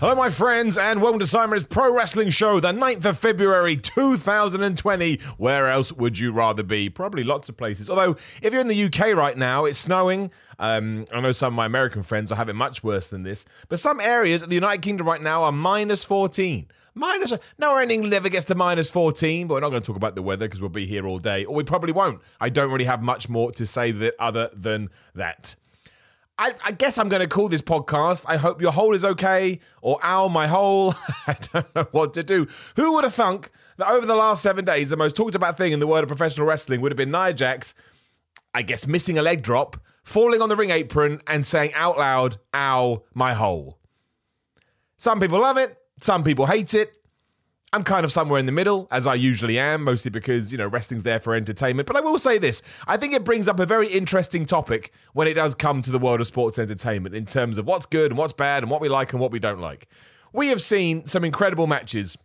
Hello, my friends, and welcome to Simon's Pro Wrestling Show, the 9th of February 2020. Where else would you rather be? Probably lots of places. Although, if you're in the UK right now, it's snowing. Um, I know some of my American friends are having much worse than this, but some areas of the United Kingdom right now are minus 14. Minus, nowhere in England ever gets to minus 14, but we're not going to talk about the weather because we'll be here all day, or we probably won't. I don't really have much more to say that other than that. I, I, guess I'm going to call this podcast. I hope your hole is okay, or ow, my hole. I don't know what to do. Who would have thunk that over the last seven days, the most talked about thing in the world of professional wrestling would have been Nia Jax, I guess, missing a leg drop, falling on the ring apron, and saying out loud, ow, my hole. Some people love it, some people hate it. I'm kind of somewhere in the middle, as I usually am, mostly because, you know, wrestling's there for entertainment. But I will say this I think it brings up a very interesting topic when it does come to the world of sports entertainment in terms of what's good and what's bad and what we like and what we don't like. We have seen some incredible matches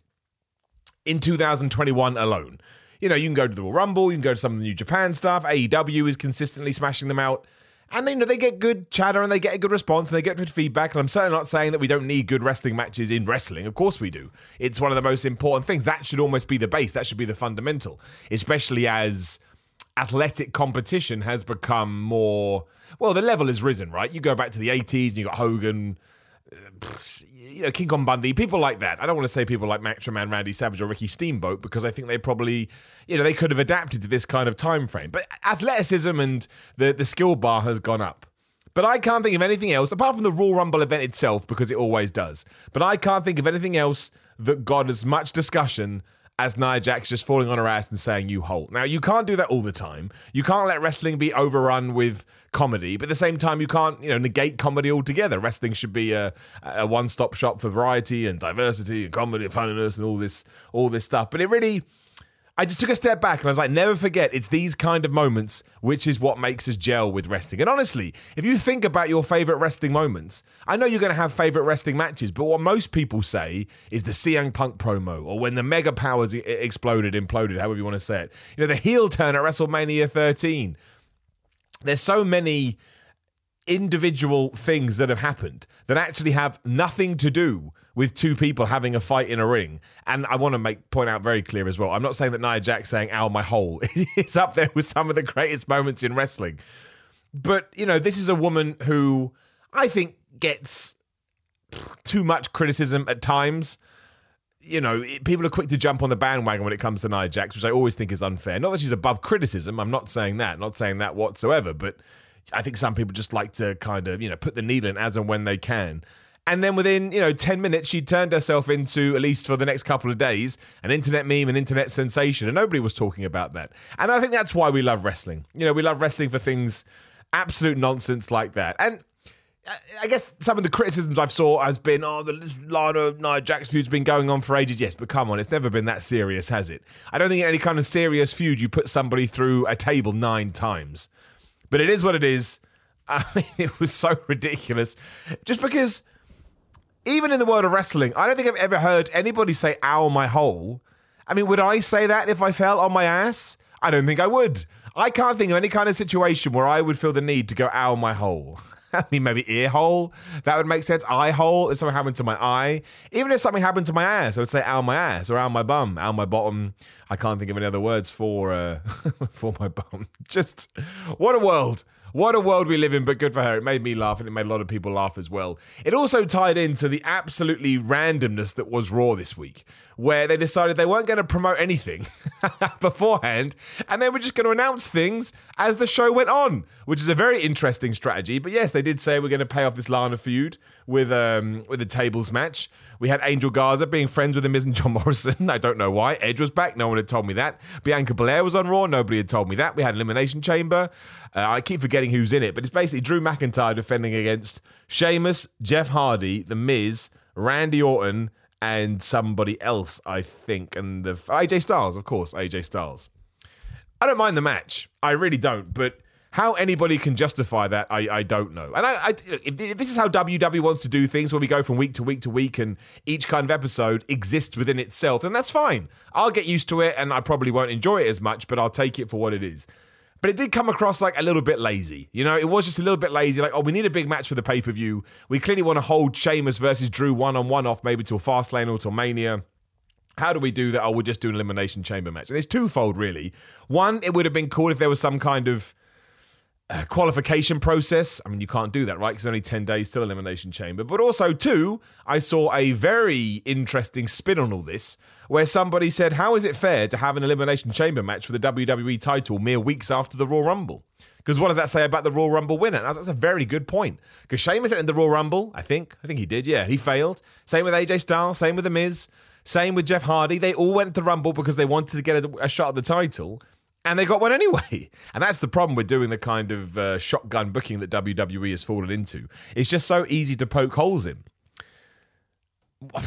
in 2021 alone. You know, you can go to the Royal Rumble, you can go to some of the New Japan stuff. AEW is consistently smashing them out. And they you know they get good chatter and they get a good response and they get good feedback. And I'm certainly not saying that we don't need good wrestling matches in wrestling. Of course we do. It's one of the most important things. That should almost be the base. That should be the fundamental. Especially as athletic competition has become more well, the level has risen, right? You go back to the 80s and you got Hogan, you know, King Kong Bundy, people like that. I don't want to say people like Macho Man Randy Savage or Ricky Steamboat because I think they probably, you know, they could have adapted to this kind of time frame. But athleticism and the, the skill bar has gone up. But I can't think of anything else, apart from the Royal Rumble event itself, because it always does. But I can't think of anything else that got as much discussion as Nia Jax just falling on her ass and saying you hold. Now you can't do that all the time. You can't let wrestling be overrun with comedy, but at the same time you can't, you know, negate comedy altogether. Wrestling should be a, a one-stop shop for variety and diversity and comedy and funniness and all this all this stuff. But it really I just took a step back and I was like, never forget, it's these kind of moments which is what makes us gel with wrestling. And honestly, if you think about your favorite wrestling moments, I know you're going to have favorite wrestling matches, but what most people say is the CM Punk promo or when the Mega Powers exploded, imploded, however you want to say it. You know, the heel turn at WrestleMania 13. There's so many individual things that have happened that actually have nothing to do with two people having a fight in a ring. And I want to make point out very clear as well. I'm not saying that Nia Jax saying "ow my hole" is up there with some of the greatest moments in wrestling. But, you know, this is a woman who I think gets too much criticism at times. You know, people are quick to jump on the bandwagon when it comes to Nia Jax, which I always think is unfair. Not that she's above criticism. I'm not saying that. Not saying that whatsoever. But I think some people just like to kind of, you know, put the needle in as and when they can. And then within, you know, 10 minutes, she turned herself into, at least for the next couple of days, an internet meme, an internet sensation. And nobody was talking about that. And I think that's why we love wrestling. You know, we love wrestling for things, absolute nonsense like that. And uh, I guess some of the criticisms I've saw has been, oh, the Lana Nia Jax feud's been going on for ages. Yes, but come on, it's never been that serious, has it? I don't think in any kind of serious feud you put somebody through a table nine times. But it is what it is. I mean, it was so ridiculous. Just because even in the world of wrestling, I don't think I've ever heard anybody say, ow, my hole. I mean, would I say that if I fell on my ass? I don't think I would. I can't think of any kind of situation where I would feel the need to go, ow, my hole. I mean, maybe ear hole. That would make sense. Eye hole. If something happened to my eye. Even if something happened to my ass, I would say, ow, my ass, or ow, my bum, ow, my bottom. I can't think of any other words for uh, for my bum. Just what a world. What a world we live in, but good for her. It made me laugh and it made a lot of people laugh as well. It also tied into the absolutely randomness that was Raw this week, where they decided they weren't going to promote anything beforehand and they were just going to announce things as the show went on, which is a very interesting strategy. But yes, they did say we're going to pay off this Lana feud with um, with a tables match. We had Angel Garza being friends with Miz and John Morrison. I don't know why. Edge was back. No one had told me that. Bianca Belair was on Raw. Nobody had told me that. We had Elimination Chamber. Uh, I keep forgetting who's in it, but it's basically Drew McIntyre defending against Sheamus, Jeff Hardy, The Miz, Randy Orton, and somebody else, I think. And the AJ Styles, of course, AJ Styles. I don't mind the match. I really don't. But how anybody can justify that, I, I don't know. And I, I if, this is how WWE wants to do things, where we go from week to week to week, and each kind of episode exists within itself, then that's fine. I'll get used to it, and I probably won't enjoy it as much, but I'll take it for what it is. But it did come across like a little bit lazy. You know, it was just a little bit lazy. Like, oh, we need a big match for the pay per view. We clearly want to hold Sheamus versus Drew one on one off maybe till Fastlane or till Mania. How do we do that? Oh, we'll just do an Elimination Chamber match. And it's twofold, really. One, it would have been cool if there was some kind of uh, qualification process. I mean, you can't do that, right? Because only 10 days till Elimination Chamber. But also, two, I saw a very interesting spin on all this where somebody said, How is it fair to have an Elimination Chamber match for the WWE title mere weeks after the Royal Rumble? Because what does that say about the Royal Rumble winner? That's a very good point. Because Sheamus entered the Royal Rumble, I think. I think he did, yeah. He failed. Same with AJ Styles, same with The Miz. Same with Jeff Hardy. They all went to the Rumble because they wanted to get a, a shot at the title and they got one anyway. And that's the problem with doing the kind of uh, shotgun booking that WWE has fallen into. It's just so easy to poke holes in.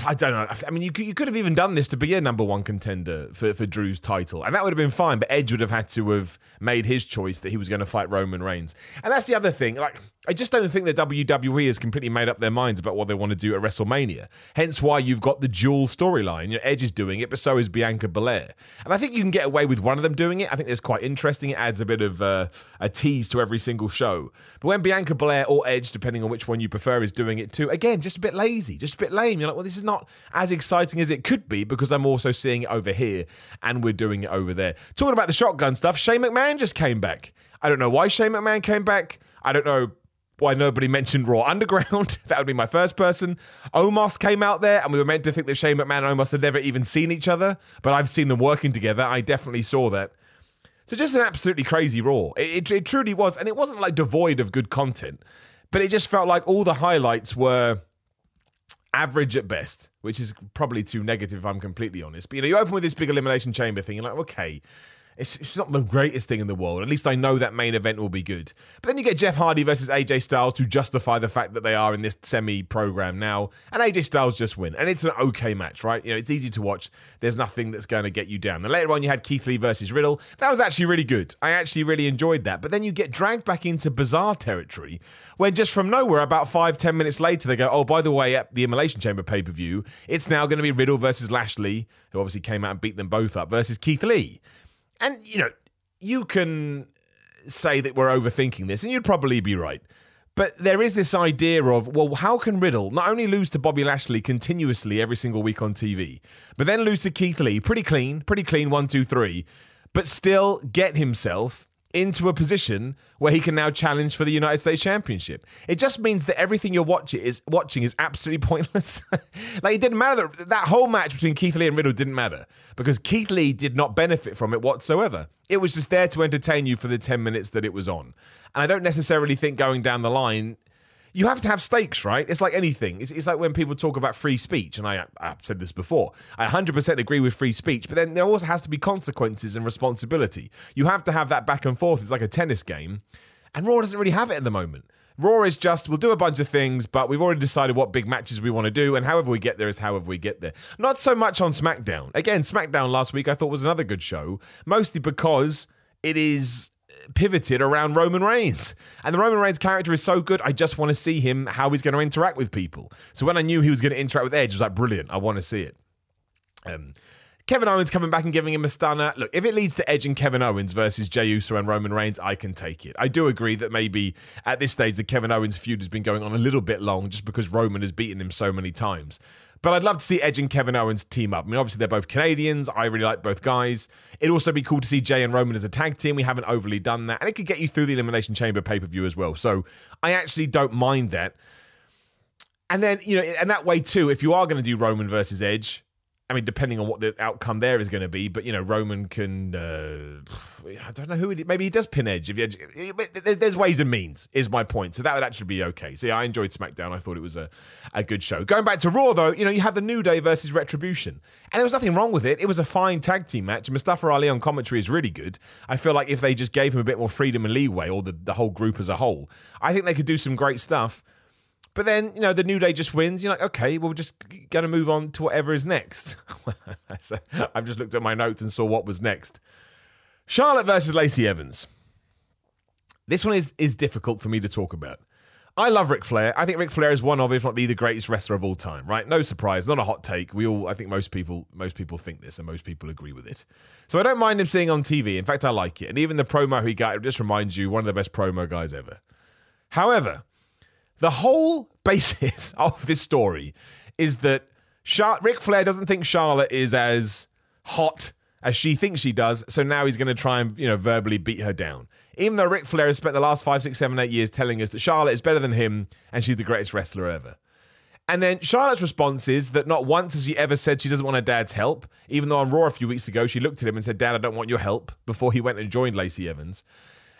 I don't know. I mean, you could, you could have even done this to be a number one contender for, for Drew's title, and that would have been fine. But Edge would have had to have made his choice that he was going to fight Roman Reigns, and that's the other thing. Like, I just don't think the WWE has completely made up their minds about what they want to do at WrestleMania. Hence, why you've got the dual storyline. You know, Edge is doing it, but so is Bianca Belair, and I think you can get away with one of them doing it. I think it's quite interesting. It adds a bit of uh, a tease to every single show. But when Bianca Belair or Edge, depending on which one you prefer, is doing it too, again, just a bit lazy, just a bit lame. You're like, well, this is not as exciting as it could be because I'm also seeing it over here and we're doing it over there. Talking about the shotgun stuff, Shane McMahon just came back. I don't know why Shane McMahon came back. I don't know why nobody mentioned Raw Underground. that would be my first person. Omos came out there, and we were meant to think that Shane McMahon and Omos had never even seen each other, but I've seen them working together. I definitely saw that. So just an absolutely crazy Raw. It, it, it truly was, and it wasn't like devoid of good content, but it just felt like all the highlights were average at best, which is probably too negative if I'm completely honest. But you know, you open with this big elimination chamber thing, you're like, okay, it's, it's not the greatest thing in the world. At least I know that main event will be good. But then you get Jeff Hardy versus AJ Styles to justify the fact that they are in this semi program now, and AJ Styles just win. And it's an okay match, right? You know, it's easy to watch. There's nothing that's going to get you down. And later on, you had Keith Lee versus Riddle. That was actually really good. I actually really enjoyed that. But then you get dragged back into bizarre territory when just from nowhere, about five, ten minutes later, they go, oh, by the way, at the Elimination Chamber pay per view, it's now going to be Riddle versus Lashley, who obviously came out and beat them both up, versus Keith Lee. And, you know, you can say that we're overthinking this, and you'd probably be right. But there is this idea of, well, how can Riddle not only lose to Bobby Lashley continuously every single week on TV, but then lose to Keith Lee, pretty clean, pretty clean, one, two, three, but still get himself into a position where he can now challenge for the United States Championship. It just means that everything you're watching is watching is absolutely pointless. like it didn't matter that that whole match between Keith Lee and Riddle didn't matter because Keith Lee did not benefit from it whatsoever. It was just there to entertain you for the 10 minutes that it was on. And I don't necessarily think going down the line you have to have stakes, right? It's like anything. It's, it's like when people talk about free speech, and I, I've said this before. I 100% agree with free speech, but then there also has to be consequences and responsibility. You have to have that back and forth. It's like a tennis game, and Raw doesn't really have it at the moment. Raw is just, we'll do a bunch of things, but we've already decided what big matches we want to do, and however we get there is however we get there. Not so much on SmackDown. Again, SmackDown last week I thought was another good show, mostly because it is pivoted around Roman Reigns. And the Roman Reigns character is so good, I just want to see him, how he's going to interact with people. So when I knew he was going to interact with Edge, I was like, brilliant, I want to see it. Um, Kevin Owens coming back and giving him a stunner. Look, if it leads to Edge and Kevin Owens versus Jey Uso and Roman Reigns, I can take it. I do agree that maybe at this stage the Kevin Owens feud has been going on a little bit long just because Roman has beaten him so many times. But I'd love to see Edge and Kevin Owens team up. I mean, obviously, they're both Canadians. I really like both guys. It'd also be cool to see Jey and Roman as a tag team. We haven't overly done that. And it could get you through the Elimination Chamber pay per view as well. So I actually don't mind that. And then, you know, and that way too, if you are going to do Roman versus Edge, I mean, depending on what the outcome there is going to be, but you know, Roman can. Uh, I don't know who. Maybe he does pin Edge. If you, there's ways and means, is my point. So that would actually be okay. So yeah, I enjoyed SmackDown. I thought it was a, a good show. Going back to Raw, though, you know, you have the New Day versus Retribution, and there was nothing wrong with it. It was a fine tag team match. Mustafa Ali on commentary is really good. I feel like if they just gave him a bit more freedom and leeway, or the the whole group as a whole, I think they could do some great stuff. But then, you know, the New Day just wins. You're like, okay, well, we're just going to move on to whatever is next. I've just looked at my notes and saw what was next. Charlotte versus Lacey Evans. This one is is difficult for me to talk about. I love Ric Flair. I think Ric Flair is one of, if not the, the greatest wrestler of all time. Right? No surprise. Not a hot take. We all, I think, most people, most people think this, and most people agree with it. So I don't mind him seeing on TV. In fact, I like it. And even the promo he got, it just reminds you one of the best promo guys ever. However, the whole basis of this story is that Char- Ric Flair doesn't think Charlotte is as hot as she thinks she does. So now he's going to try and you know verbally beat her down. Even though Ric Flair has spent the last five, six, seven, eight years telling us that Charlotte is better than him and she's the greatest wrestler ever. And then Charlotte's response is that not once has she ever said she doesn't want her dad's help, even though on Raw a few weeks ago she looked at him and said, Dad, I don't want your help, before he went and joined Lacey Evans.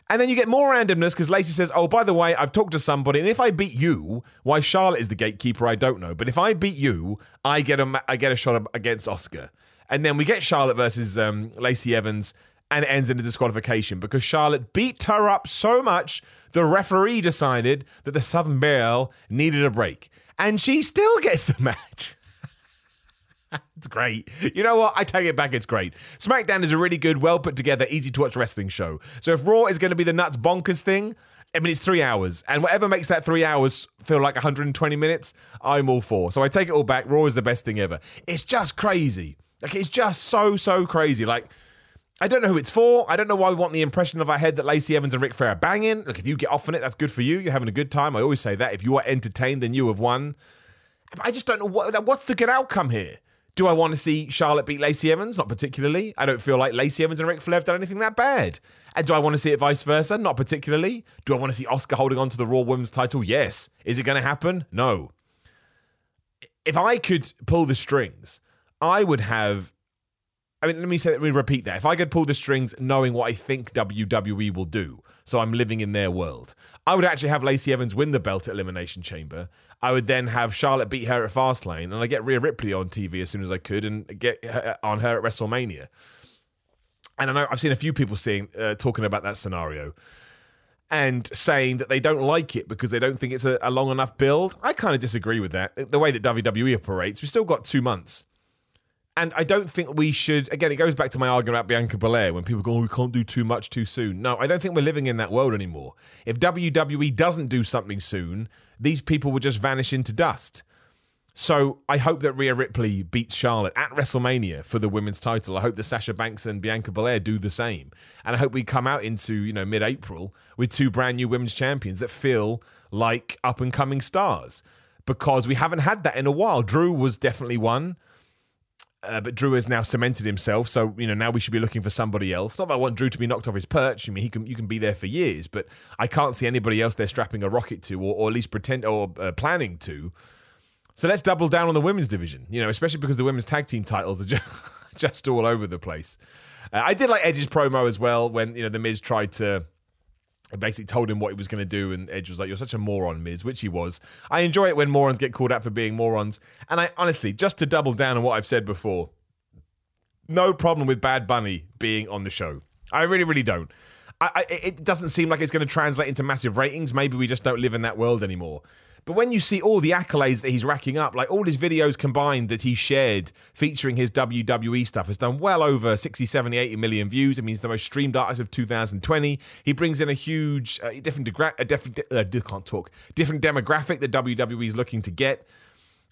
And then you get more randomness because Lacey says, Oh, by the way, I've talked to somebody, and if I beat you, why Charlotte is the gatekeeper, I don't know. But if I beat you, I get a, I get a shot against Asuka. And then we get Charlotte versus um, Lacey Evans, and it ends in a disqualification because Charlotte beat her up so much, the referee decided that the Southern Belle needed a break. And she still gets the match. it's great. You know what? I take it back. It's great. SmackDown is a really good, well put together, easy to watch wrestling show. So if Raw is going to be the nuts bonkers thing, I mean, it's three hours, and whatever makes that three hours feel like 120 minutes, I'm all for. So I take it all back. Raw is the best thing ever. It's just crazy. Like, it's just so, so crazy. Like, I don't know who it's for. I don't know why we want the impression of our head that Lacey Evans and Ric Flair are banging. Look, if you get off on it, that's good for you. You're having a good time. I always say that. If you are entertained, then you have won. I just don't know what, what's the good outcome here. Do I want to see Charlotte beat Lacey Evans? Not particularly. I don't feel like Lacey Evans and Ric Flair have done anything that bad. And do I want to see it vice versa? Not particularly. Do I want to see Asuka holding on to the Raw Women's title? Yes. Is it going to happen? No. If I could pull the strings, I would have I mean, let me say, let me repeat that. If I could pull the strings knowing what I think WWE will do, so I'm living in their world, I would actually have Lacey Evans win the belt at Elimination Chamber. I would then have Charlotte beat her at Fastlane, and I get Rhea Ripley on TV as soon as I could, and get her, on her at WrestleMania. And I know I've seen a few people saying uh, talking about that scenario and saying that they don't like it because they don't think it's a, a long enough build. I kind of disagree with that. The way that WWE operates, we've still got two months. And I don't think we should. Again, it goes back to my argument about Bianca Belair when people go, oh, we can't do too much too soon. No, I don't think we're living in that world anymore. If WWE doesn't do something soon, these people will just vanish into dust. So I hope that Rhea Ripley beats Charlotte at WrestleMania for the women's title. I hope that Sasha Banks and Bianca Belair do the same. And I hope we come out into, you know, mid-April with two brand new women's champions that feel like up and coming stars. Because we haven't had that in a while. Drew was definitely one. Uh, but Drew has now cemented himself, so you know now we should be looking for somebody else. Not that I want Drew to be knocked off his perch. I mean, he can you can be there for years, but I can't see anybody else they're strapping a rocket to, or, or at least pretend or uh, planning to. So let's double down on the women's division. You know, especially because the women's tag team titles are just, just all over the place. Uh, I did like Edge's promo as well when you know the Miz tried to I basically told him what he was going to do, and Edge was like, "You're such a moron, Miz," which he was. I enjoy it when morons get called out for being morons, and I honestly, just to double down on what I've said before, no problem with Bad Bunny being on the show. I really, really don't. I, I, it doesn't seem like it's going to translate into massive ratings. Maybe we just don't live in that world anymore. But when you see all the accolades that he's racking up, like all his videos combined that he shared featuring his WWE stuff, has done well over 60, 70, 80 million views. I mean, he's the most streamed artist of 2020. He brings in a huge, uh, different, degra- a different, uh, can't talk, different demographic that WWE is looking to get.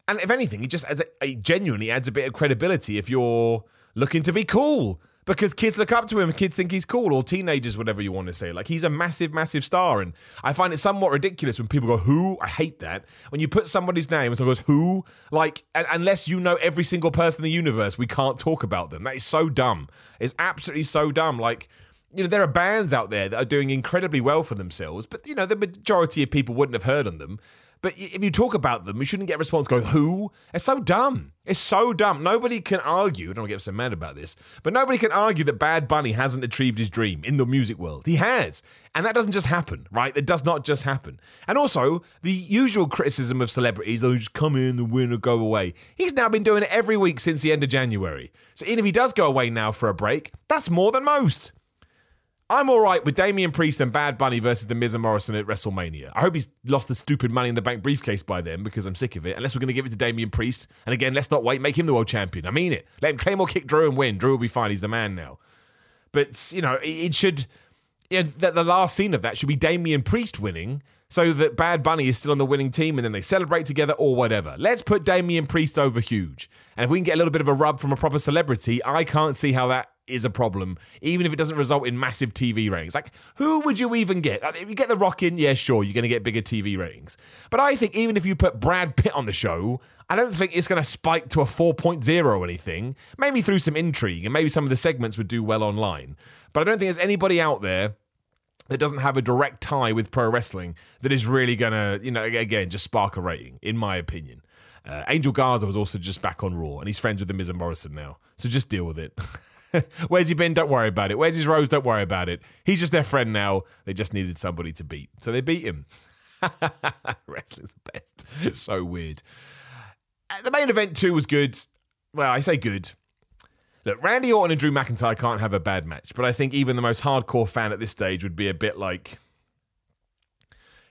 And if anything, he just adds a, genuinely adds a bit of credibility if you're looking to be cool because kids look up to him, kids think he's cool, or teenagers, whatever you want to say. Like he's a massive, massive star, and I find it somewhat ridiculous when people go, "Who?" I hate that when you put somebody's name and someone goes, "Who?" Like unless you know every single person in the universe, we can't talk about them. That is so dumb. It's absolutely so dumb. Like you know, there are bands out there that are doing incredibly well for themselves, but you know, the majority of people wouldn't have heard on them. But if you talk about them, you shouldn't get a response going, who? It's so dumb. It's so dumb. Nobody can argue, I don't get so mad about this, but nobody can argue that Bad Bunny hasn't achieved his dream in the music world. He has. And that doesn't just happen, right? It does not just happen. And also, the usual criticism of celebrities, they'll just come in, the or go away. He's now been doing it every week since the end of January. So even if he does go away now for a break, that's more than most. I'm all right with Damian Priest and Bad Bunny versus The Miz and Morrison at WrestleMania. I hope he's lost the stupid Money in the Bank briefcase by then because I'm sick of it. Unless we're going to give it to Damian Priest. And again, let's not wait. Make him the world champion. I mean it. Let him claim or kick Drew and win. Drew will be fine. He's the man now. But you know, it, it should. Yeah, the, the last scene of that should be Damian Priest winning, so that Bad Bunny is still on the winning team, and then they celebrate together or whatever. Let's put Damian Priest over huge, and if we can get a little bit of a rub from a proper celebrity, I can't see how that is a problem, even if it doesn't result in massive TV ratings. Like, who would you even get? If you get The Rock in, yeah, sure, you're going to get bigger TV ratings. But I think even if you put Brad Pitt on the show, I don't think it's going to spike to a 4.0 or anything. Maybe through some intrigue, and maybe some of the segments would do well online. But I don't think there's anybody out there that doesn't have a direct tie with pro wrestling that is really going to, you know, again, just spark a rating, in my opinion. Uh, Angel Garza was also just back on Raw, and he's friends with the Miz and Morrison now. So just deal with it. Where's he been? Don't worry about it. Where's his rose? Don't worry about it. He's just their friend now. They just needed somebody to beat. So they beat him. Wrestling's the best. It's so weird. Uh, the main event, too, was good. Well, I say good. Look, Randy Orton and Drew McIntyre can't have a bad match, but I think even the most hardcore fan at this stage would be a bit like,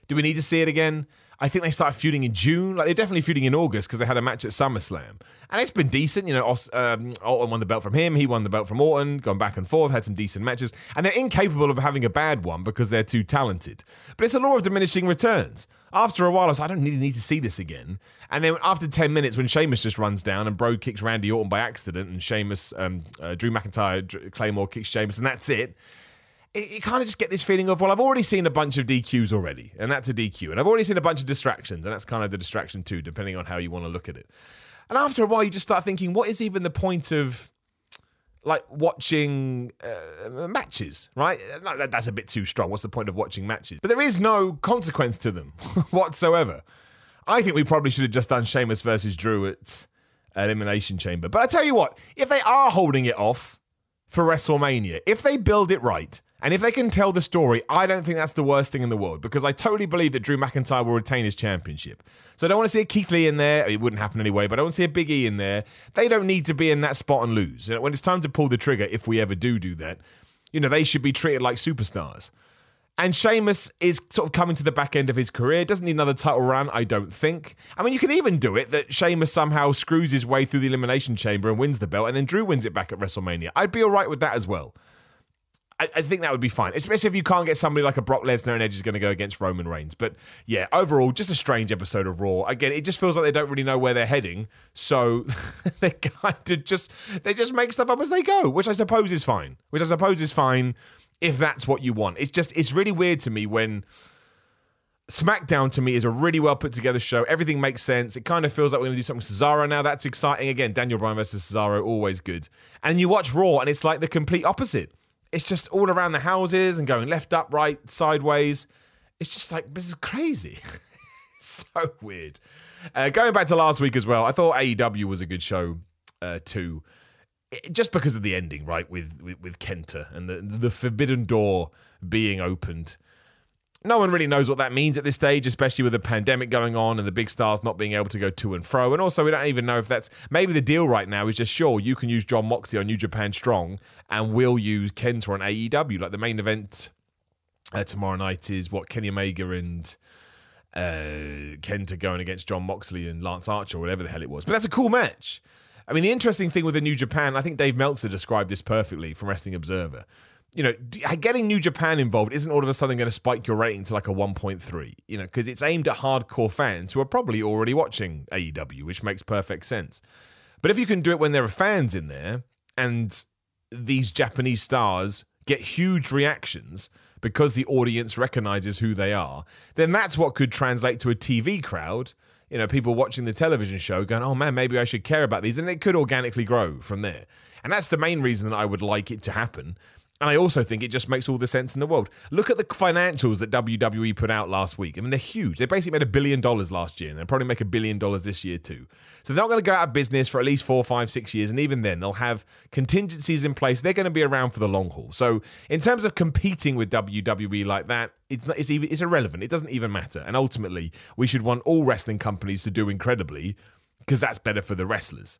do we need to see it again? I think they started feuding in June. Like they're definitely feuding in August because they had a match at SummerSlam, and it's been decent. You know, um, Orton won the belt from him. He won the belt from Orton. Gone back and forth, had some decent matches, and they're incapable of having a bad one because they're too talented. But it's a law of diminishing returns. After a while, I was like, I don't really need to see this again. And then after ten minutes, when Sheamus just runs down and Brogue kicks Randy Orton by accident, and Sheamus, um, uh, Drew McIntyre, Claymore kicks Sheamus, and that's it you kind of just get this feeling of, well, I've already seen a bunch of DQs already, and that's a DQ. And I've already seen a bunch of distractions, and that's kind of the distraction too, depending on how you want to look at it. And after a while, you just start thinking, what is even the point of like watching uh, matches, right? That's a bit too strong. What's the point of watching matches? But there is no consequence to them whatsoever. I think we probably should have just done Sheamus versus Drew at Elimination Chamber. But I tell you what, if they are holding it off for WrestleMania, if they build it right, and if they can tell the story, I don't think that's the worst thing in the world because I totally believe that Drew McIntyre will retain his championship. So I don't want to see a Keith Lee in there. It wouldn't happen anyway, but I don't want to see a Big E in there. They don't need to be in that spot and lose. You know, when it's time to pull the trigger, if we ever do do that, you know, they should be treated like superstars. And Sheamus is sort of coming to the back end of his career. Doesn't need another title run, I don't think. I mean, you can even do it that Sheamus somehow screws his way through the Elimination Chamber and wins the belt, and then Drew wins it back at WrestleMania. I'd be all right with that as well. I, I, think that would be fine, especially if you can't get somebody like a Brock Lesnar and Edge is going to go against Roman Reigns. But yeah, overall, just a strange episode of Raw. Again, it just feels like they don't really know where they're heading, so they kind of just they just make stuff up as they go, which I suppose is fine. Which I suppose is fine if that's what you want. It's just it's really weird to me when. SmackDown to me is a really well put together show. Everything makes sense. It kind of feels like we're going to do something with Cesaro now. That's exciting. Again, Daniel Bryan versus Cesaro, always good. And you watch Raw, and it's like the complete opposite it's just all around the houses and going left, up, right, sideways. It's just like this is crazy. so weird. Uh, going back to last week as well, I thought AEW was a good show uh, too, it, just because of the ending, right? With with, with Kenta and the the forbidden door being opened no one really knows what that means at this stage, especially with the pandemic going on and the big stars not being able to go to and fro. And also, we don't even know if that's maybe the deal right now is just sure you can use Jon Moxley on New Japan Strong, and we'll use Kenta on AEW. Like the main event uh, tomorrow night is what Kenny Omega and uh, Kenta going against Jon Moxley and Lance Archer, or whatever the hell it was. But that's a cool match. I mean, the interesting thing with the New Japan, I think Dave Meltzer described this perfectly from Wrestling Observer you know, getting New Japan involved isn't all of a sudden going to spike your rating to like a 1.3, you know, because it's aimed at hardcore fans who are probably already watching AEW, which makes perfect sense. But if you can do it when there are fans in there and these Japanese stars get huge reactions because the audience recognizes who they are, then that's what could translate to a TV crowd. You know, people watching the television show going, oh man, maybe I should care about these. And it could organically grow from there. And that's the main reason that I would like it to happen. And I also think it just makes all the sense in the world. Look at the financials that WWE put out last week. I mean, they're huge. They basically made a billion dollars last year, and they'll probably make a billion dollars this year too. So they're not going to go out of business for at least four, five, six years. And even then, they'll have contingencies in place. They're going to be around for the long haul. So in terms of competing with WWE like that, it's not, it's even it's irrelevant. It doesn't even matter. And ultimately, we should want all wrestling companies to do incredibly because that's better for the wrestlers.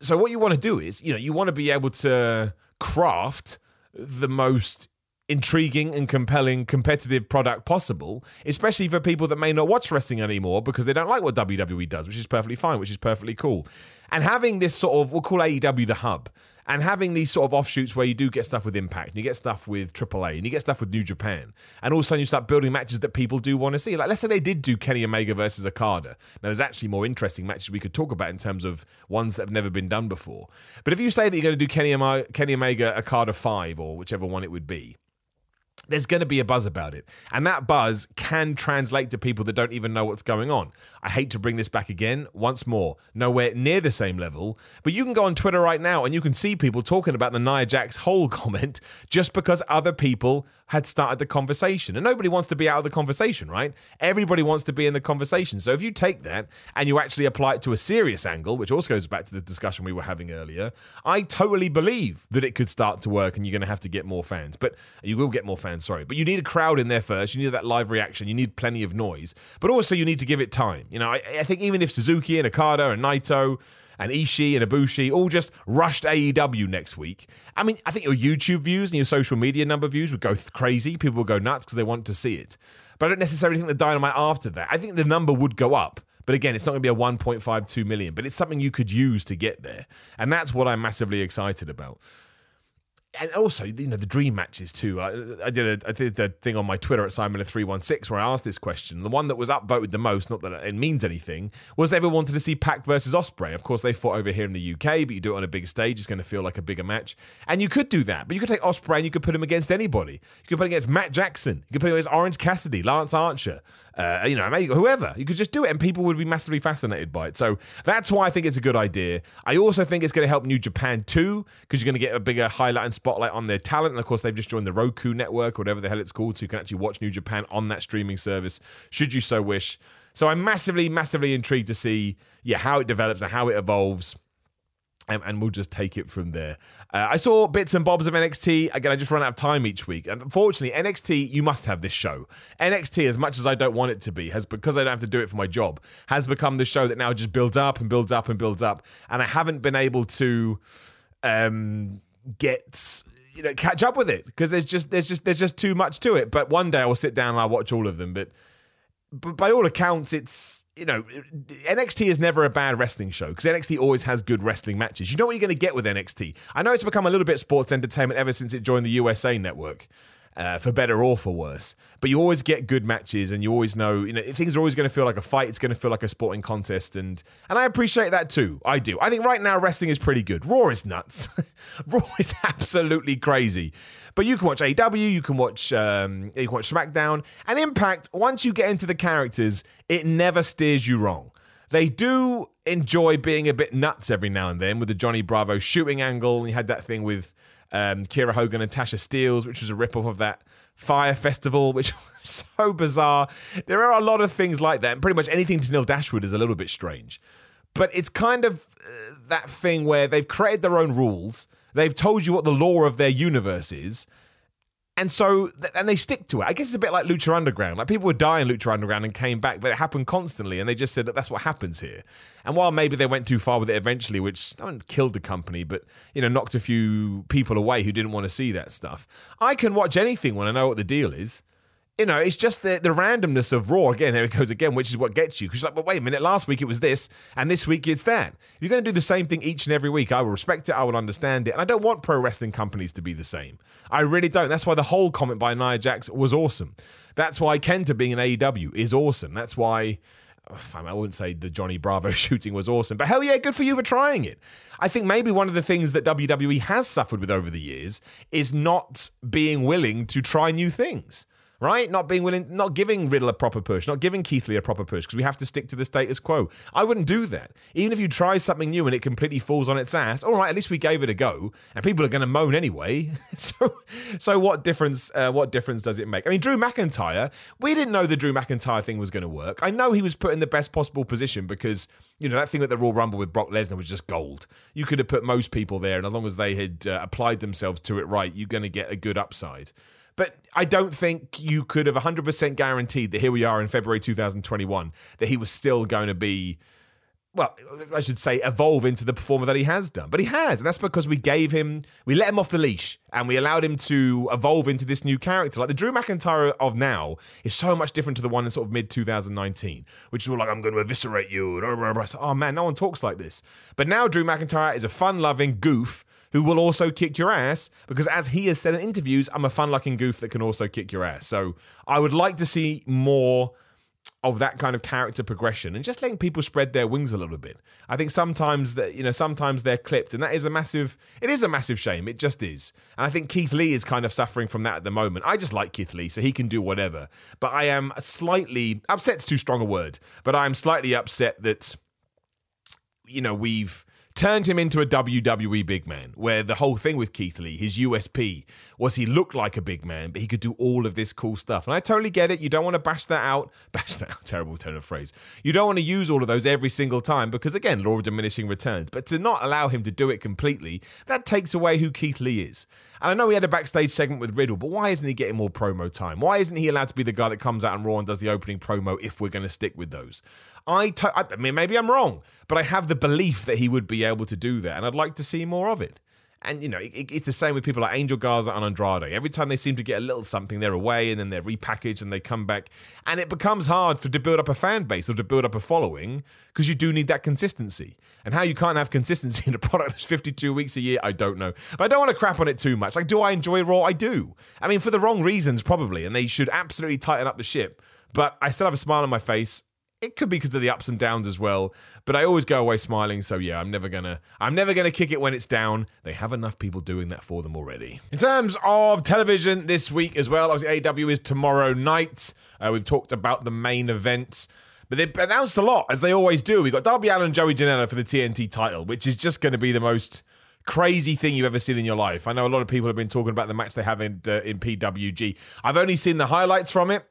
So what you want to do is, you know, you want to be able to craft the most intriguing and compelling competitive product possible, especially for people that may not watch wrestling anymore because they don't like what WWE does, which is perfectly fine, which is perfectly cool. And having this sort of, we'll call AEW the hub, And having these sort of offshoots where you do get stuff with Impact, and you get stuff with AAA, and you get stuff with New Japan, and all of a sudden you start building matches that people do want to see. Like, let's say they did do Kenny Omega versus Okada. Now, there's actually more interesting matches we could talk about in terms of ones that have never been done before. But if you say that you're going to do Kenny, Kenny Omega Okada 5, or whichever one it would be, there's going to be a buzz about it. And that buzz can translate to people that don't even know what's going on. I hate to bring this back again, once more, nowhere near the same level, but you can go on Twitter right now and you can see people talking about the Nia Jax hole comment just because other people had started the conversation. And nobody wants to be out of the conversation, right? Everybody wants to be in the conversation. So if you take that and you actually apply it to a serious angle, which also goes back to the discussion we were having earlier, I totally believe that it could start to work and you're going to have to get more fans. But you will get more fans, sorry. But you need a crowd in there first. You need that live reaction. You need plenty of noise. But also you need to give it time. You know, I, I think even if Suzuki and Okada and Naito and Ishii and Ibushi all just rushed AEW next week. I mean, I think your YouTube views and your social media number views would go th- crazy. People would go nuts because they want to see it. But I don't necessarily think the Dynamite after that. I think the number would go up. But again, it's not going to be a 1.52 million, but it's something you could use to get there. And that's what I'm massively excited about and also you know the dream matches too. I, I did a I did a thing on my Twitter at Simon three one six where I asked this question. The one that was upvoted the most, not that it means anything, was they ever wanted to see Pac versus Ospreay. Of course, they fought over here in the UK, but you do it on a bigger stage, it's going to feel like a bigger match. And you could do that, but you could take Ospreay and you could put him against anybody. You could put him against Matt Jackson. You could put him against Orange Cassidy, Lance Archer uh, you know, whoever. You could just do it and people would be massively fascinated by it. So that's why I think it's a good idea. I also think it's going to help New Japan too, because you're going to get a bigger highlight and spotlight on their talent. And of course, they've just joined the Roku network, whatever the hell it's called, so you can actually watch New Japan on that streaming service, should you so wish. So I'm massively, massively intrigued to see, yeah, how it develops and how it evolves and, we'll just take it from there. Uh, I saw bits and bobs of NXT. Again, I just run out of time each week. And unfortunately, NXT, you must have this show. NXT, as much as I don't want it to be, has because I don't have to do it for my job, has become the show that now just builds up and builds up and builds up. And I haven't been able to um, get you know catch up with it because there's just there's just there's just too much to it. But one day I'll sit down and I'll watch all of them. But but by all accounts, it's you know NXT is never a bad wrestling show because NXT always has good wrestling matches. You know what you're going to get with NXT. I know it's become a little bit sports entertainment ever since it joined the USA Network uh, for better or for worse. But you always get good matches, and you always know, you know, things are always going to feel like a fight. It's going to feel like a sporting contest, and and I appreciate that too. I do. I think right now wrestling is pretty good. Raw is nuts. Raw is absolutely crazy. But you can watch AW, you can watch um, you can watch SmackDown, and Impact. Once you get into the characters, it never steers you wrong. They do enjoy being a bit nuts every now and then with the Johnny Bravo shooting angle. And you had that thing with um, Kiera Hogan and Tasha Steelz, which was a rip-off of that Fire Festival, which was so bizarre. There are a lot of things like that, and pretty much anything to Neil Dashwood is a little bit strange. But it's kind of uh, that thing where they've created their own rules, they've told you what the law of their universe is, and so, and they stick to it. I guess it's a bit like Lucha Underground. Like people would die in Lucha Underground and came back, but it happened constantly, and they just said that that's what happens here. And while maybe they went too far with it eventually, which one killed the company, but you know knocked a few people away who didn't want to see that stuff. I can watch anything when I know what the deal is you know, it's just the, the randomness of Raw. Again, there it goes again, which is what gets you. Because like, but wait a minute, last week it was this, and this week it's that. If you're going to do the same thing each and every week, I will respect it, I will understand it. And I don't want pro wrestling companies to be the same. I really don't. That's why the whole comment by Nia Jax was awesome. That's why Kenta being an AEW is awesome. That's why. Oh, I wouldn't say the Johnny Bravo shooting was awesome, but hell yeah, good for you for trying it. I think maybe one of the things that WWE has suffered with over the years is not being willing to try new things right? Not being willing, not giving Riddle a proper push, not giving Keith Lee a proper push because we have to stick to the status quo. I wouldn't do that. Even if you try something new and it completely falls on its ass, all right, at least we gave it a go, and people are going to moan anyway. so, so what difference? Uh, what difference does it make? I mean, Drew McIntyre, we didn't know the Drew McIntyre thing was going to work. I know he was put in the best possible position because you know that thing at the Royal Rumble with Brock Lesnar was just gold. You could have put most people there, and as long as they had uh, applied themselves to it right, you're going to get a good upside. But I don't think you could have 100% guaranteed that here we are in February 2021 that he was still going to be well, I should say, evolve into the performer that he has done. But he has, and that's because we gave him, we let him off the leash, and we allowed him to evolve into this new character. Like the Drew McIntyre of now is so much different to the one in sort of mid 2019, which is all like, I'm going to eviscerate you. And oh man, no one talks like this. But now Drew McIntyre is a fun loving goof who will also kick your ass because, as he has said in interviews, I'm a fun looking goof that can also kick your ass. So I would like to see more of that kind of character progression and just letting people spread their wings a little bit. I think sometimes that you know sometimes they're clipped and that is a massive it is a massive shame. It just is. And I think Keith Lee is kind of suffering from that at the moment. I just like Keith Lee so he can do whatever. But I am slightly upset's too strong a word, but I am slightly upset that you know we've turned him into a WWE big man, where the whole thing with Keith Lee, his USP, was he looked like a big man, but he could do all of this cool stuff. And I totally get it. You don't want to bash that out. Bash that out, terrible turn of phrase. You don't want to use all of those every single time because, again, law of diminishing returns. But to not allow him to do it completely, that takes away who Keith Lee is. And I know he had a backstage segment with Riddle, but why isn't he getting more promo time? Why isn't he allowed to be the guy that comes out on Raw and does the opening promo if we're going to stick with those? I, to- I mean, maybe I'm wrong, but I have the belief that he would be able to do that, and I'd like to see more of it. And you know, it, it's the same with people like Angel Garza and Andrade. Every time they seem to get a little something, they're away and then they're repackaged and they come back, and it becomes hard for to build up a fan base or to build up a following because you do need that consistency. And how you can't have consistency in a product that's 52 weeks a year, I don't know. But I don't want to crap on it too much. Like, do I enjoy Raw? I do. I mean, for the wrong reasons probably, and they should absolutely tighten up the ship. But I still have a smile on my face it could be because of the ups and downs as well but i always go away smiling so yeah i'm never gonna i'm never gonna kick it when it's down they have enough people doing that for them already in terms of television this week as well obviously aw is tomorrow night uh, we've talked about the main event but they've announced a lot as they always do we got darby Allin and joey janela for the tnt title which is just going to be the most crazy thing you've ever seen in your life. I know a lot of people have been talking about the match they have in uh, in PWG. I've only seen the highlights from it.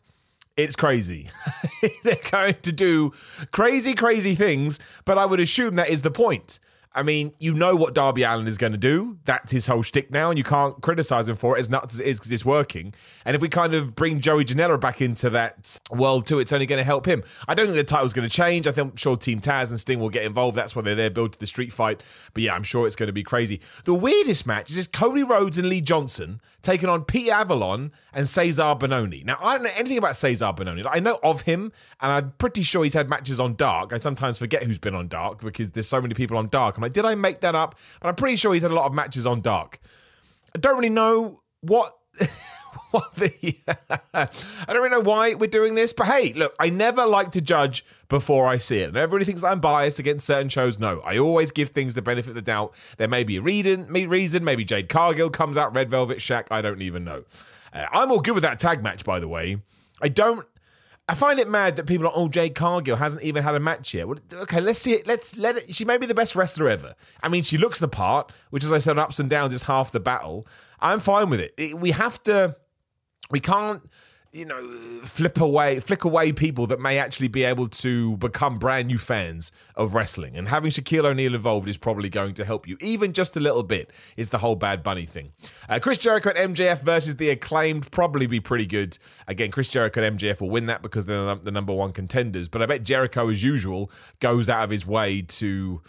It's crazy. They're going to do crazy, crazy things, but I would assume that is the point. I mean, you know what Darby Allin is going to do. That's his whole shtick now, and you can't criticize him for it as nuts as it is because it's working. And if we kind of bring Joey Janela back into that world too, it's only going to help him. I don't think the title's going to change. I think I'm sure Team Taz and Sting will get involved. That's why they're there, build to the street fight. But yeah, I'm sure it's going to be crazy. The weirdest match is Cody Rhodes and Lee Johnson taking on Pete Avalon and Cezar Bononi. Now, I don't know anything about Cezar Bononi. I know of him, and I'm pretty sure he's had matches on Dark. I sometimes forget who's been on Dark because there's so many people on Dark. I'm did I make that up? But I'm pretty sure he's had a lot of matches on Dark. I don't really know what. what the I don't really know why we're doing this, but hey, look, I never like to judge before I see it. And everybody thinks I'm biased against certain shows. No, I always give things the benefit of the doubt. There may be a reason, reason maybe Jade Cargill comes out, Red Velvet Shaq, I don't even know. Uh, I'm all good with that tag match, by the way. I don't I find it mad that people are, oh, Jade Cargill hasn't even had a match yet. Well, okay, let's see it. Let's let it. She may be the best wrestler ever. I mean, she looks the part, which, as I said, ups and downs is half the battle. I'm fine with it. it we have to, we can't you know, flip away, flick away people that may actually be able to become brand new fans of wrestling. And having Shaquille O'Neal involved is probably going to help you, even just a little bit. Is the whole Bad Bunny thing. Uh, Chris Jericho and MJF versus the acclaimed probably be pretty good. Again, Chris Jericho and MJF will win that because they're the number one contenders. But I bet Jericho, as usual, goes out of his way to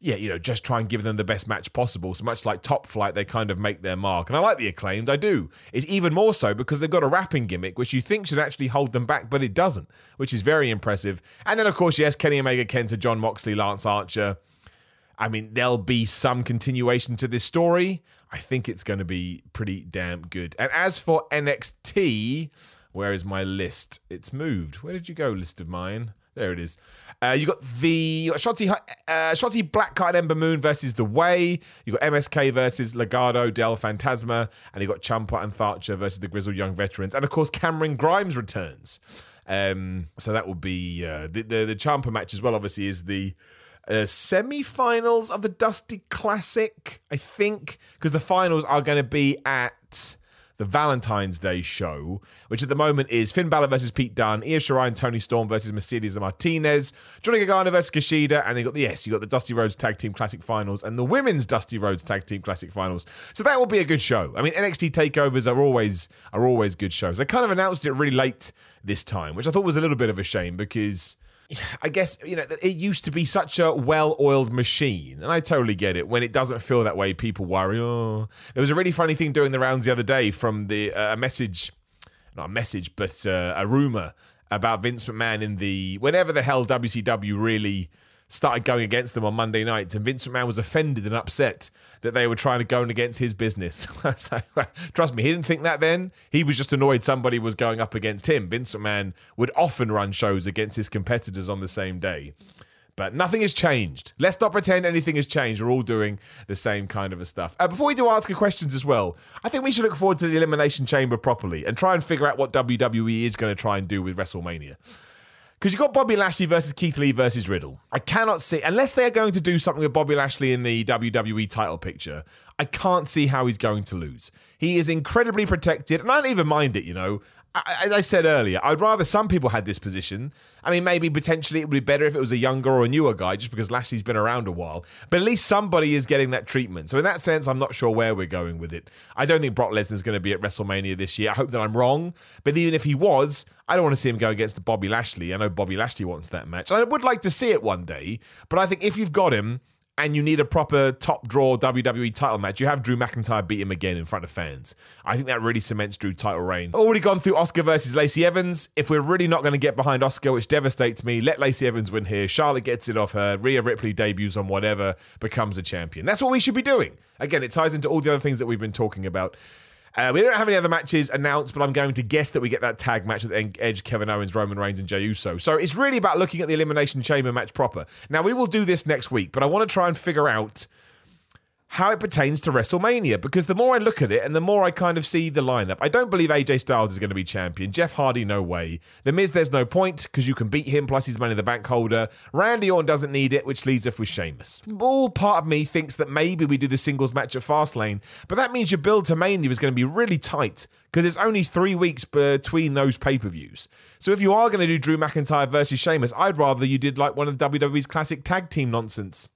yeah, you know, just try and give them the best match possible. So much like Top Flight, they kind of make their mark. And I like the acclaimed, I do. It's even more so because they've got a rapping gimmick, which you think should actually hold them back, but it doesn't, which is very impressive. And then, of course, yes, Kenny Omega, Kenta, Jon Moxley, Lance Archer. I mean, there'll be some continuation to this story. I think it's going to be pretty damn good. And as for NXT, where is my list? It's moved. Where did you go, list of mine? There it is. Uh, you got the Shotzi, uh, Shotzi Blackheart Ember Moon versus The Way. You got MSK versus Legado del Fantasma, and you got Ciampa and Thatcher versus the Grizzled Young Veterans, and of course Cameron Grimes returns. Um, so that will be uh, the, the the Ciampa match as well. Obviously, is the uh, semi-finals of the Dusty Classic, I think, because the finals are going to be at the Valentine's Day show, which at the moment is Finn Balor versus Pete Dunne, Io Shirai and Toni Storm versus Mercedes and Martinez, Johnny Gargano versus Kushida, and you got the yes, you got the Dusty Rhodes Tag Team Classic Finals and the Women's Dusty Rhodes Tag Team Classic Finals. So that will be a good show. I mean, NXT takeovers are always are always good shows. They kind of announced it really late this time, which I thought was a little bit of a shame because I guess you know it used to be such a well-oiled machine, and I totally get it. When it doesn't feel that way, people worry. Oh, there was a really funny thing doing the rounds the other day from the uh, a message, not a message, but uh, a rumor about Vince McMahon in the whenever the hell WCW really started going against them on Monday nights, and Vince McMahon was offended and upset that they were trying to go against his business. Trust me, he didn't think that then. He was just annoyed somebody was going up against him. Vince McMahon would often run shows against his competitors on the same day. But nothing has changed. Let's not pretend anything has changed. We're all doing the same kind of stuff. Uh, before we do ask questions as well, I think we should look forward to the Elimination Chamber properly and try and figure out what WWE is going to try and do with WrestleMania. Because you've got Bobby Lashley versus Keith Lee versus Riddle. I cannot see, unless they are going to do something with Bobby Lashley in the WWE title picture, I can't see how he's going to lose. He is incredibly protected, and I don't even mind it, you know as I said earlier, I'd rather some people had this position. I mean, maybe potentially it would be better if it was a younger or a newer guy, just because Lashley's been around a while. But at least somebody is getting that treatment. So in that sense, I'm not sure where we're going with it. I don't think Brock Lesnar's going to be at WrestleMania this year. I hope that I'm wrong. But even if he was, I don't want to see him go against Bobby Lashley. I know Bobby Lashley wants that match. I would like to see it one day. But I think if you've got him and you need a proper top draw WWE title match, you have Drew McIntyre beat him again in front of fans. I think that really cements Drew title reign. Already gone through Asuka versus Lacey Evans. If we're really not going to get behind Asuka, which devastates me, let Lacey Evans win here. Charlotte gets it off her. Rhea Ripley debuts on whatever, becomes a champion. That's what we should be doing. Again, it ties into all the other things that we've been talking about. Uh, we don't have any other matches announced, but I'm going to guess that we get that tag match with Edge, Kevin Owens, Roman Reigns, and Jey Uso. So it's really about looking at the Elimination Chamber match proper. Now, we will do this next week, but I want to try and figure out how it pertains to WrestleMania because the more I look at it and the more I kind of see the lineup, I don't believe AJ Styles is going to be champion. Jeff Hardy, no way. The Miz, there's no point because you can beat him, plus he's money in the bank holder. Randy Orton doesn't need it, which leads us with Sheamus. All part of me thinks that maybe we do the singles match at Fastlane, but that means your build to Mania is going to be really tight because it's only three weeks between those pay per views. So if you are going to do Drew McIntyre versus Sheamus, I'd rather you did like one of WWE's classic tag team nonsense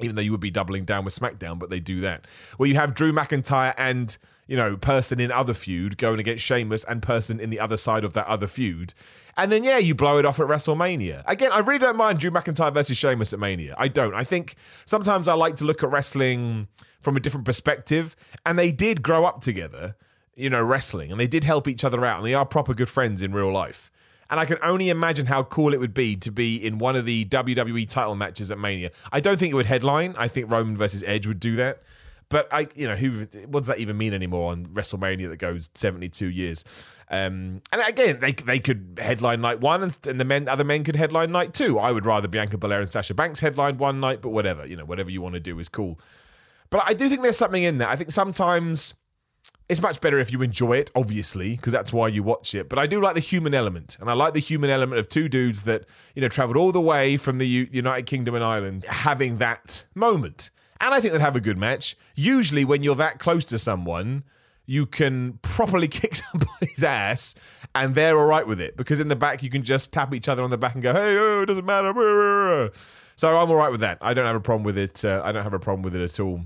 even though you would be doubling down with SmackDown, but they do that. Where you have Drew McIntyre and, you know, person in other feud going against Sheamus and person in the other side of that other feud. And then, yeah, you blow it off at WrestleMania. Again, I really don't mind Drew McIntyre versus Sheamus at Mania. I don't. I think sometimes I like to look at wrestling from a different perspective. And they did grow up together, you know, wrestling, and they did help each other out, and they are proper good friends in real life. And I can only imagine how cool it would be to be in one of the WWE title matches at Mania. I don't think it would headline. I think Roman versus Edge would do that. But I, you know, who? What does that even mean anymore on WrestleMania that goes seventy-two years? Um, and again, they they could headline night one, and, and the men, other men could headline night two. I would rather Bianca Belair and Sasha Banks headline one night, but whatever, you know, whatever you want to do is cool. But I do think there's something in there. I think sometimes it's much better if you enjoy it, obviously, because that's why you watch it. But I do like the human element, and I like the human element of two dudes that you know traveled all the way from the U- United Kingdom and Ireland having that moment. And I think they'd have a good match. Usually, when you're that close to someone, you can properly kick somebody's ass, and they're all right with it because in the back you can just tap each other on the back and go, "Hey, oh, it doesn't matter." So I'm all right with that. I don't have a problem with it. Uh, I don't have a problem with it at all.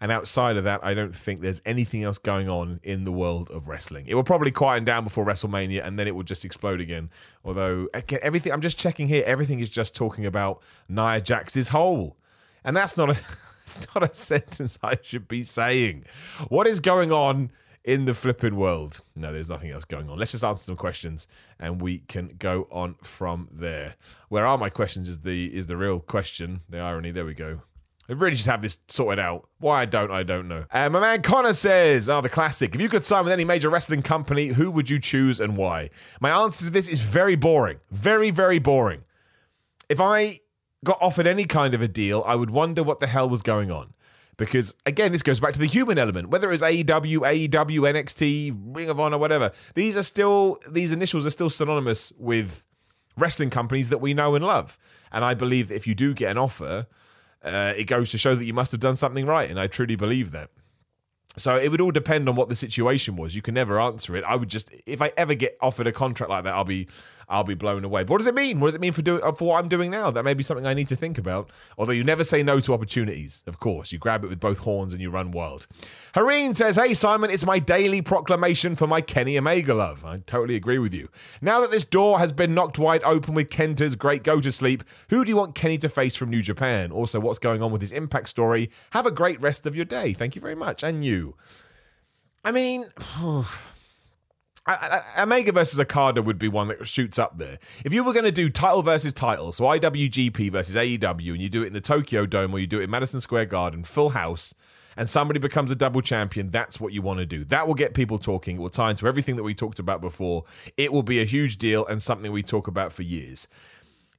And outside of that, I don't think there's anything else going on in the world of wrestling. It will probably quieten down before WrestleMania and then it will just explode again. Although, again, everything, I'm just checking here, everything is just talking about Nia Jax's hole. And that's not a. It's not a sentence I should be saying. What is going on in the flipping world? No, there's nothing else going on. Let's just answer some questions and we can go on from there. Where are my questions is the is the real question. The irony. There we go. I really should have this sorted out. Why I don't, I don't know. And my man Connor says, oh, the classic. If you could sign with any major wrestling company, who would you choose and why? My answer to this is very boring. Very, very boring. If I got offered any kind of a deal, I would wonder what the hell was going on. Because again, this goes back to the human element. Whether it's AEW, AEW, NXT, Ring of Honor, whatever, these are still these initials are still synonymous with wrestling companies that we know and love. And I believe that if you do get an offer, uh, it goes to show that you must have done something right. And I truly believe that. So it would all depend on what the situation was. You can never answer it. I would just, if I ever get offered a contract like that, I'll be I'll be blown away. But what does it mean? What does it mean for doing uh, for what I'm doing now? That may be something I need to think about. Although you never say no to opportunities, of course. You grab it with both horns and you run wild. Hareen says, Hey Simon, it's my daily proclamation for my Kenny Omega love. I totally agree with you. Now that this door has been knocked wide open with Kenta's great go to sleep, who do you want Kenny to face from New Japan? Also, what's going on with his impact story? Have a great rest of your day. Thank you very much. And you. I mean, I, I, Omega versus Okada would be one that shoots up there. If you were going to do title versus title, so IWGP versus AEW, and you do it in the Tokyo Dome or you do it in Madison Square Garden, full house, and somebody becomes a double champion, that's what you want to do. That will get people talking. It will tie into everything that we talked about before. It will be a huge deal and something we talk about for years.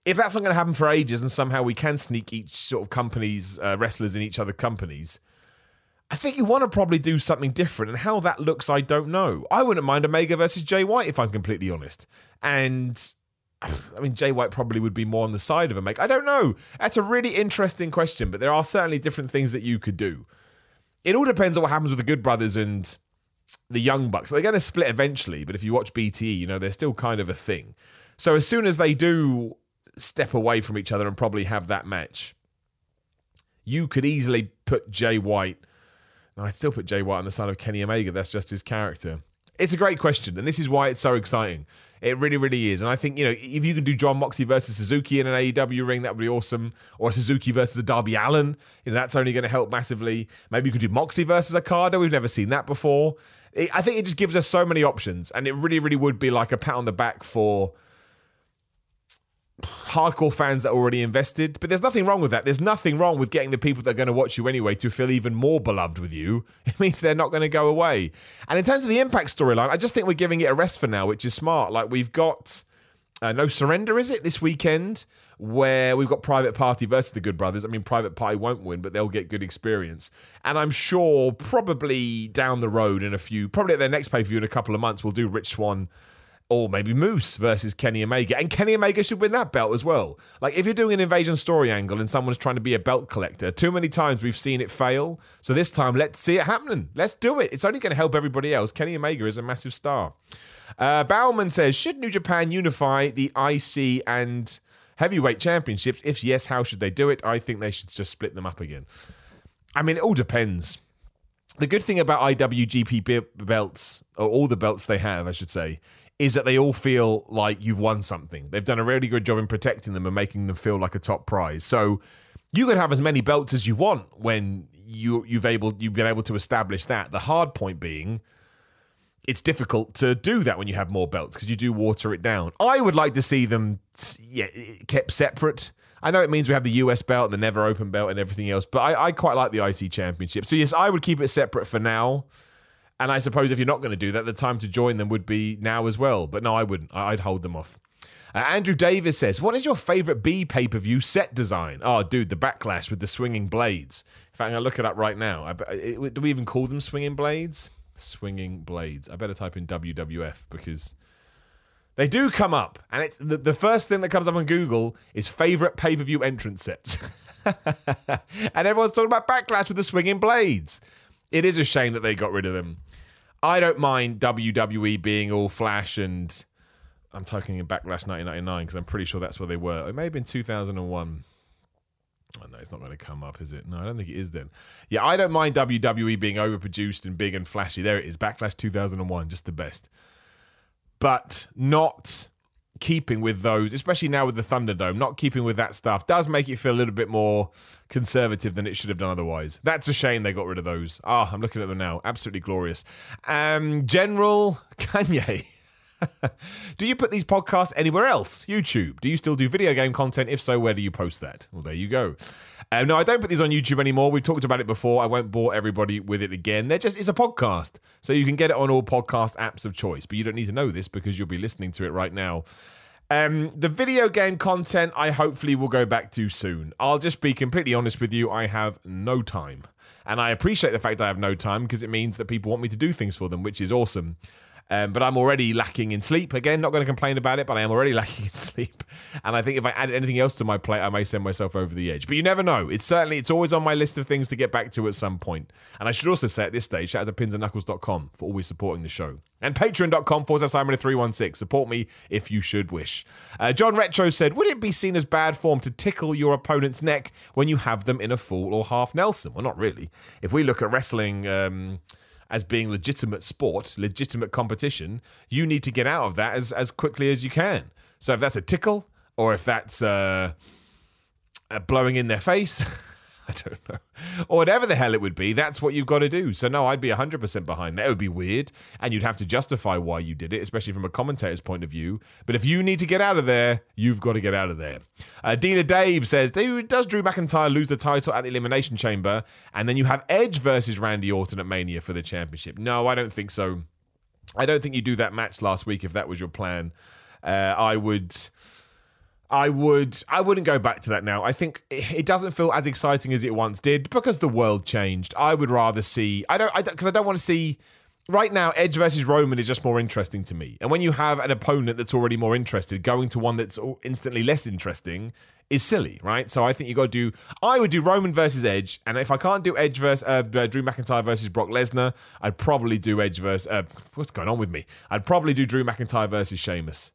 If that's not going to happen for ages, and somehow we can sneak each sort of companies, uh, wrestlers in each other companies, I think you want to probably do something different, and how that looks, I don't know. I wouldn't mind Omega versus Jay White if I'm completely honest. And I mean, Jay White probably would be more on the side of Omega. I don't know. That's a really interesting question, but there are certainly different things that you could do. It all depends on what happens with the Good Brothers and the Young Bucks. They're going to split eventually, but if you watch BTE, you know, they're still kind of a thing. So as soon as they do step away from each other and probably have that match, you could easily put Jay White I'd still put Jay White on the side of Kenny Omega. That's just his character. It's a great question, and this is why it's so exciting. It really, really is. And I think, you know, if you can do Jon Moxley versus Suzuki in an AEW ring, that would be awesome. Or Suzuki versus a Darby Allin, you know, that's only going to help massively. Maybe you could do Moxley versus Okada. We've never seen that before. I think it just gives us so many options, and it really, really would be like a pat on the back for hardcore fans that are already invested. But there's nothing wrong with that. There's nothing wrong with getting the people that are going to watch you anyway to feel even more beloved with you. It means they're not going to go away. And in terms of the Impact storyline, I just think we're giving it a rest for now, which is smart. Like we've got uh, No Surrender, is it, this weekend? Where we've got Private Party versus the Good Brothers. I mean, Private Party won't win, but they'll get good experience. And I'm sure probably down the road in a few, probably at their next pay per view in a couple of months, we'll do Rich Swann or maybe Moose versus Kenny Omega. And Kenny Omega should win that belt as well. Like, if you're doing an invasion story angle and someone's trying to be a belt collector, too many times we've seen it fail. So this time, let's see it happening. Let's do it. It's only going to help everybody else. Kenny Omega is a massive star. Uh, Bauman says, should New Japan unify the IC and heavyweight championships? If yes, how should they do it? I think they should just split them up again. I mean, it all depends. The good thing about IWGP belts, or all the belts they have, I should say, is that they all feel like you've won something. They've done a really good job in protecting them and making them feel like a top prize. So you could have as many belts as you want when you you've able you've been able to establish that. The hard point being it's difficult to do that when you have more belts because you do water it down. I would like to see them yeah, kept separate. I know it means we have the US belt and the never open belt and everything else, but I, I quite like the IC championship. So yes, I would keep it separate for now. And I suppose if you're not going to do that, the time to join them would be now as well. But no, I wouldn't. I'd hold them off. Uh, Andrew Davis says, What is your favorite B pay per view set design? Oh, dude, the backlash with the swinging blades. In fact, I'm going to look it up right now. I, it, do we even call them swinging blades? Swinging blades. I better type in WWF because they do come up. And it's the, the first thing that comes up on Google is favorite pay per view entrance sets. and everyone's talking about backlash with the swinging blades. It is a shame that they got rid of them. I don't mind WWE being all flash and I'm talking in Backlash 1999 because I'm pretty sure that's where they were. It may have been 2001. Oh, no, it's not going to come up, is it? No, I don't think it is then. Yeah, I don't mind WWE being overproduced and big and flashy. There it is. Backlash 2001, just the best. But not keeping with those, especially now with the Thunderdome, not keeping with that stuff does make it feel a little bit more conservative than it should have done otherwise. That's a shame they got rid of those. Ah, oh, I'm looking at them now. Absolutely glorious. Um, General Kanye. do you put these podcasts anywhere else? YouTube. Do you still do video game content? If so, where do you post that? Well, there you go. Um, no, I don't put these on YouTube anymore. We've talked about it before. I won't bore everybody with it again. They're just it's a podcast, so you can get it on all podcast apps of choice. But you don't need to know this because you'll be listening to it right now. Um, the video game content I hopefully will go back to soon. I'll just be completely honest with you. I have no time, and I appreciate the fact I have no time because it means that people want me to do things for them, which is awesome. Um, but I'm already lacking in sleep. Again, not going to complain about it, but I am already lacking in sleep. And I think if I add anything else to my plate, I may send myself over the edge. But you never know. It's certainly, it's always on my list of things to get back to at some point. And I should also say at this stage, shout out to pinsandknuckles.com for always supporting the show. And patreon.com forward slash Simon316. Support me if you should wish. Uh, John Retro said, Would it be seen as bad form to tickle your opponent's neck when you have them in a full or half Nelson? Well, not really. If we look at wrestling. Um, as being legitimate sport, legitimate competition, you need to get out of that as, as quickly as you can. So if that's a tickle or if that's uh, blowing in their face, I don't know. Or whatever the hell it would be, that's what you've got to do. So, no, I'd be 100% behind that. It would be weird, and you'd have to justify why you did it, especially from a commentator's point of view. But if you need to get out of there, you've got to get out of there. Uh, Dealer Dave says, Does Drew McIntyre lose the title at the Elimination Chamber, and then you have Edge versus Randy Orton at Mania for the championship? No, I don't think so. I don't think you do that match last week if that was your plan. Uh, I would. I would I wouldn't go back to that now. I think it doesn't feel as exciting as it once did because the world changed. I would rather see I don't I because I don't want to see right now Edge versus Roman is just more interesting to me. And when you have an opponent that's already more interested, going to one that's instantly less interesting is silly, right? So I think you got to do. I would do Roman versus Edge, and if I can't do Edge versus uh, uh, Drew McIntyre versus Brock Lesnar, I'd probably do Edge versus. Uh, what's going on with me? I'd probably do Drew McIntyre versus Sheamus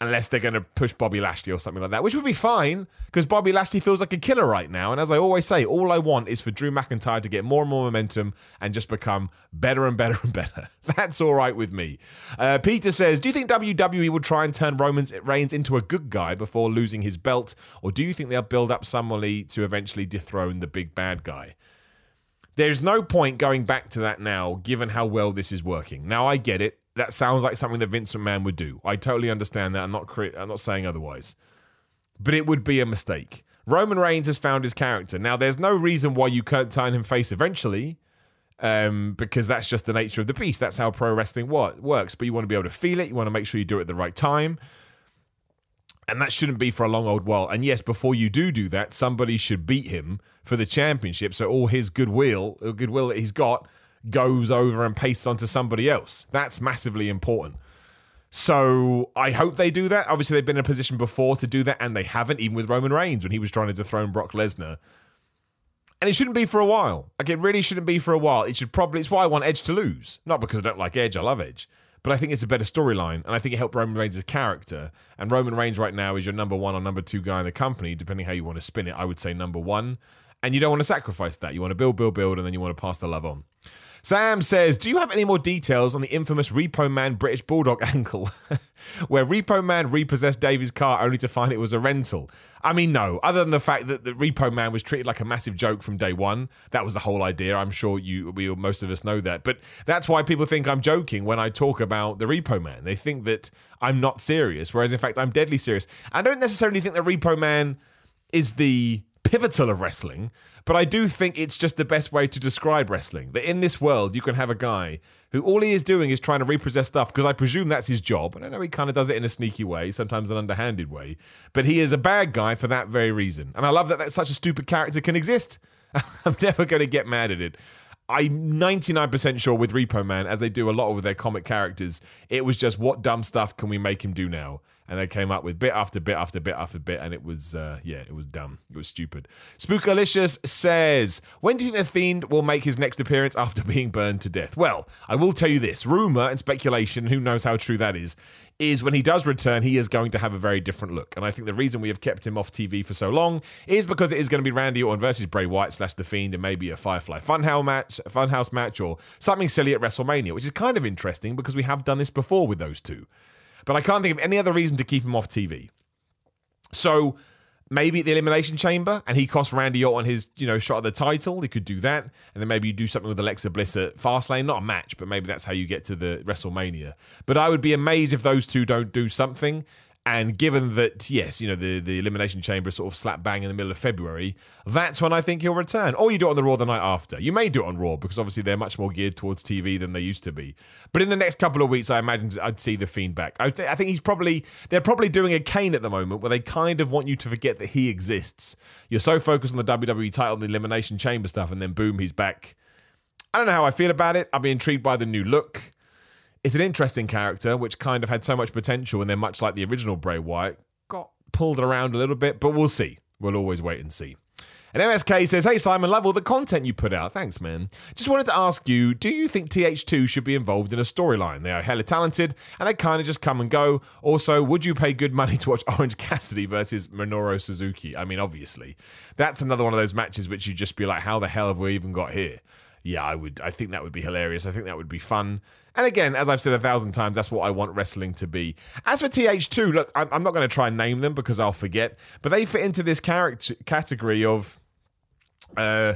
unless they're going to push Bobby Lashley or something like that, which would be fine because Bobby Lashley feels like a killer right now. And as I always say, all I want is for Drew McIntyre to get more and more momentum and just become better and better and better. That's all right with me. Uh, Peter says, Do you think WWE will try and turn Roman Reigns into a good guy before losing his belt? Or do you think they'll build up somebody to eventually dethrone the big bad guy? There's no point going back to that now, given how well this is working. Now, I get it that sounds like something that Vincent McMahon would do. I totally understand that. I'm not cre- I'm not saying otherwise. But it would be a mistake. Roman Reigns has found his character. Now, there's no reason why you can't turn him face eventually, um, because that's just the nature of the beast. That's how pro wrestling works. But you want to be able to feel it. You want to make sure you do it at the right time. And that shouldn't be for a long old while. And yes, before you do do that, somebody should beat him for the championship. So all his goodwill, goodwill that he's got, goes over and pastes onto somebody else. That's massively important. So I hope they do that. Obviously, they've been in a position before to do that, and they haven't, even with Roman Reigns when he was trying to dethrone Brock Lesnar. And it shouldn't be for a while. Like, it really shouldn't be for a while. It should probably, it's why I want Edge to lose. Not because I don't like Edge, I love Edge. But I think it's a better storyline, and I think it helped Roman Reigns' character. And Roman Reigns right now is your number one or number two guy in the company, depending how you want to spin it. I would say number one. And you don't want to sacrifice that. You want to build, build, build, and then you want to pass the love on. Sam says, Do you have any more details on the infamous Repo Man British Bulldog ankle, where Repo Man repossessed Davey's car only to find it was a rental? I mean, no, other than the fact that the Repo Man was treated like a massive joke from day one. That was the whole idea. I'm sure you, we, most of us know that. But that's why people think I'm joking when I talk about the Repo Man. They think that I'm not serious, whereas in fact, I'm deadly serious. I don't necessarily think the Repo Man is the pivotal of wrestling, but I do think it's just the best way to describe wrestling. That in this world, you can have a guy who all he is doing is trying to repossess stuff, because I presume that's his job. And I know he kind of does it in a sneaky way, sometimes an underhanded way, but he is a bad guy for that very reason. And I love that, that such a stupid character can exist. I'm never going to get mad at it. I'm 99% sure with Repo Man, as they do a lot with their comic characters, it was just what dumb stuff can we make him do now? And they came up with bit after bit after bit after bit, and it was uh, yeah, it was dumb. It was stupid. Spookalicious says, "When do you think the Fiend will make his next appearance after being burned to death?" Well, I will tell you this: rumor and speculation. Who knows how true that is? Is when he does return, he is going to have a very different look. And I think the reason we have kept him off TV for so long is because it is going to be Randy Orton versus Bray Wyatt slash The Fiend and maybe a Firefly Funhouse match, Funhouse match, or something silly at WrestleMania, which is kind of interesting because we have done this before with those two. But I can't think of any other reason to keep him off TV. So maybe the Elimination Chamber, and he costs Randy Orton his, you know, shot at the title. He could do that, and then maybe you do something with Alexa Bliss at Fastlane. Not a match, but maybe that's how you get to the WrestleMania. But I would be amazed if those two don't do something. And given that, yes, you know, the, the Elimination Chamber is sort of slap bang in the middle of February, that's when I think he'll return. Or you do it on the Raw the night after. You may do it on Raw because obviously they're much more geared towards TV than they used to be. But in the next couple of weeks, I imagine I'd see The Fiend back. I, th- I think he's probably, they're probably doing a Kane at the moment where they kind of want you to forget that he exists. You're so focused on the WWE title and the Elimination Chamber stuff, and then boom, he's back. I don't know how I feel about it. I'll be intrigued by the new look it's an interesting character, which kind of had so much potential, and then much like the original Bray Wyatt, got pulled around a little bit. But we'll see. We'll always wait and see. And MSK says, Hey Simon, love all the content you put out. Thanks, man. Just wanted to ask you, do you think TH2 should be involved in a storyline? They are hella talented and they kind of just come and go. Also, would you pay good money to watch Orange Cassidy versus Minoru Suzuki? I mean, obviously. That's another one of those matches which you just be like, how the hell have we even got here? Yeah, I would. I think that would be hilarious. I think that would be fun. And again, as I've said a thousand times, that's what I want wrestling to be. As for TH2, look, I'm, I'm not going to try and name them because I'll forget, but they fit into this character category of uh,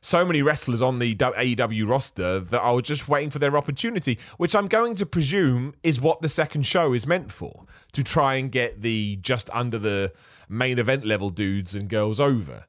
so many wrestlers on the AEW roster that are just waiting for their opportunity, which I'm going to presume is what the second show is meant for to try and get the just under the main event level dudes and girls over.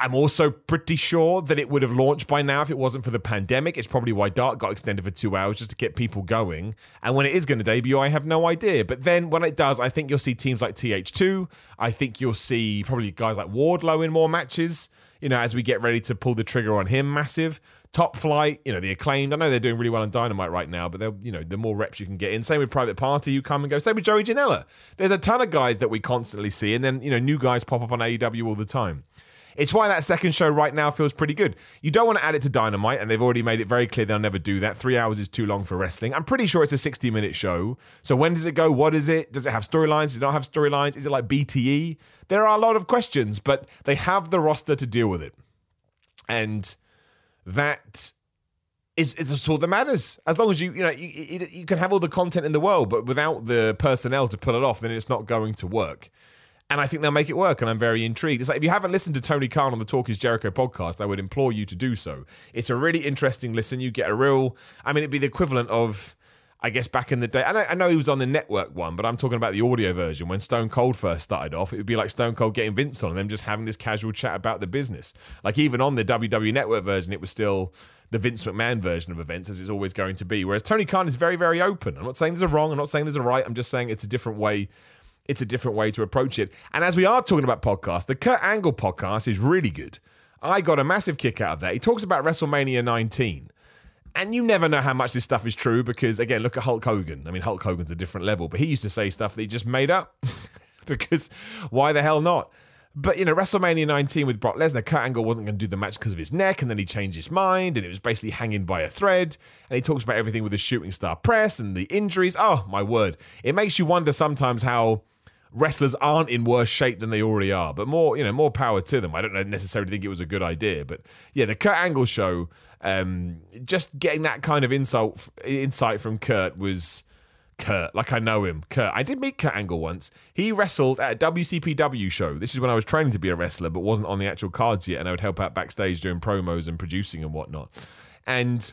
I'm also pretty sure that it would have launched by now if it wasn't for the pandemic. It's probably why Dark got extended for two hours just to get people going. And when it is going to debut, I have no idea. But then when it does, I think you'll see teams like TH2. I think you'll see probably guys like Wardlow in more matches you know, as we get ready to pull the trigger on him, massive. Top flight, you know, the acclaimed. I know they're doing really well on Dynamite right now, but they're, you know, the more reps you can get in. Same with Private Party, you come and go. Same with Joey Janela. There's a ton of guys that we constantly see, and then, you know, new guys pop up on AEW all the time. It's why that second show right now feels pretty good. You don't want to add it to Dynamite, and they've already made it very clear they'll never do that. Three hours is too long for wrestling. I'm pretty sure it's a 60 minute show. So when does it go? What is it? Does it have storylines? Does it not have storylines? Is it like BTE? There are a lot of questions, but they have the roster to deal with it and that is is all that matters. As long as you you know you, you can have all the content in the world, but without the personnel to pull it off, then it's not going to work. And I think they'll make it work, and I'm very intrigued. It's like if you haven't listened to Tony Khan on the Talk Is Jericho podcast, I would implore you to do so. It's a really interesting listen. You get a real, I mean, it'd be the equivalent of I guess back in the day, I know, I know he was on the network one, but I'm talking about the audio version. When Stone Cold first started off, it would be like Stone Cold getting Vince on and them just having this casual chat about the business. Like even on the WWE network version, it was still the Vince McMahon version of events, as it's always going to be. Whereas Tony Khan is very, very open. I'm not saying there's a wrong, I'm not saying there's a right, I'm just saying it's a different way. It's a different way to approach it. And as we are talking about podcasts, the Kurt Angle podcast is really good. I got a massive kick out of that. He talks about WrestleMania 19 and you never know how much this stuff is true because, again, look at Hulk Hogan. I mean, Hulk Hogan's a different level, but he used to say stuff that he just made up because why the hell not? But, you know, WrestleMania 19 with Brock Lesnar, Kurt Angle wasn't going to do the match because of his neck, and then he changed his mind, and it was basically hanging by a thread. And he talks about everything with the shooting star press and the injuries. Oh, my word. It makes you wonder sometimes how wrestlers aren't in worse shape than they already are. But more, you know, more power to them. I don't necessarily think it was a good idea. But yeah, the Kurt Angle show um, just getting that kind of insult, insight from Kurt was Kurt. Like I know him. Kurt. I did meet Kurt Angle once. He wrestled at a WCPW show. This is when I was training to be a wrestler, but wasn't on the actual cards yet, and I would help out backstage doing promos and producing and whatnot. And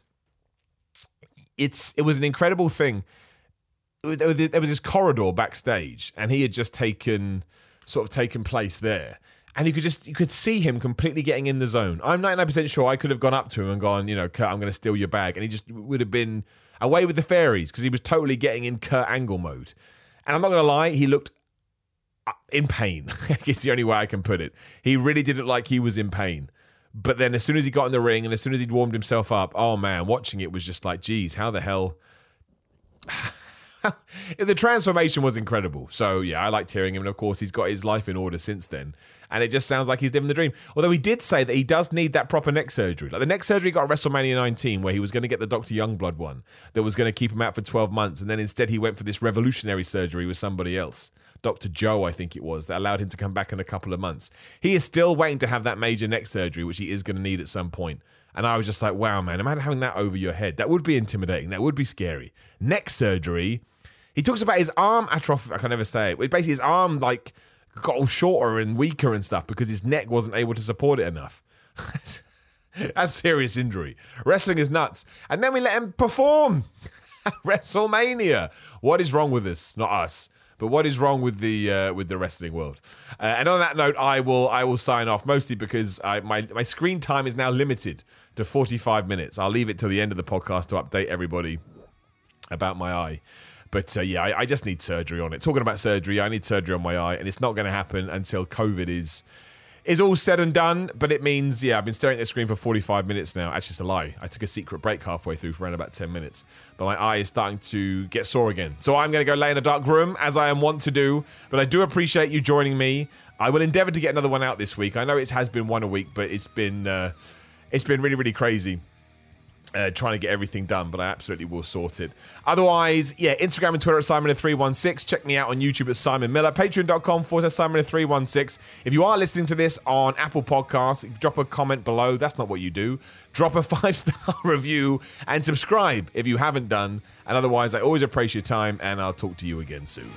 it's it was an incredible thing. There was this corridor backstage, and he had just taken sort of taken place there and you could just you could see him completely getting in the zone. I'm 99% sure I could have gone up to him and gone, you know, Kurt, I'm going to steal your bag, and he just would have been away with the fairies because he was totally getting in Kurt Angle mode. And I'm not going to lie, he looked uh, in pain. It's the only way I can put it. He really did look like he was in pain. But then as soon as he got in the ring and as soon as he'd warmed himself up, oh man, watching it was just like, geez, how the hell the transformation was incredible. So yeah, I liked hearing him, and of course he's got his life in order since then. And it just sounds like he's living the dream. Although he did say that he does need that proper neck surgery. Like the neck surgery he got at WrestleMania 19, where he was going to get the Dr. Youngblood one that was going to keep him out for 12 months, and then instead he went for this revolutionary surgery with somebody else. Dr. Jho, I think it was, that allowed him to come back in a couple of months. He is still waiting to have that major neck surgery, which he is going to need at some point. And I was just like, wow, man, imagine having that over your head. That would be intimidating. That would be scary. Neck surgery he talks about his arm atrophy. I can never say it. Basically, his arm like got all shorter and weaker and stuff because his neck wasn't able to support it enough. That's serious injury. Wrestling is nuts. And then we let him perform WrestleMania. What is wrong with this? Not us. But what is wrong with the uh, with the wrestling world? Uh, and on that note, I will I will sign off mostly because I, my my screen time is now limited to 45 minutes. I'll leave it till the end of the podcast to update everybody about my eye. But uh, yeah, I, I, just need surgery on it. Talking about surgery, I need surgery on my eye, and it's not going to happen until COVID is is all said and done. But it means, yeah, I've been staring at the screen for 45 minutes now. Actually, it's a lie. I took a secret break halfway through for around about 10 minutes. But my eye is starting to get sore again. So I'm going to go lay in a dark room, as I am wont to do. But I do appreciate you joining me. I will endeavor to get another one out this week. I know it has been one a week, but it's been uh, it's been really really crazy uh, trying to get everything done, but I absolutely will sort it. Otherwise, yeah, Instagram and Twitter at Simon316. Check me out on YouTube at Simon Miller. Patreon.com forward slash Simon316. If you are listening to this on Apple Podcasts, drop a comment below. That's not what you do. Drop a five star review and subscribe if you haven't done. And otherwise, I always appreciate your time, and I'll talk to you again soon.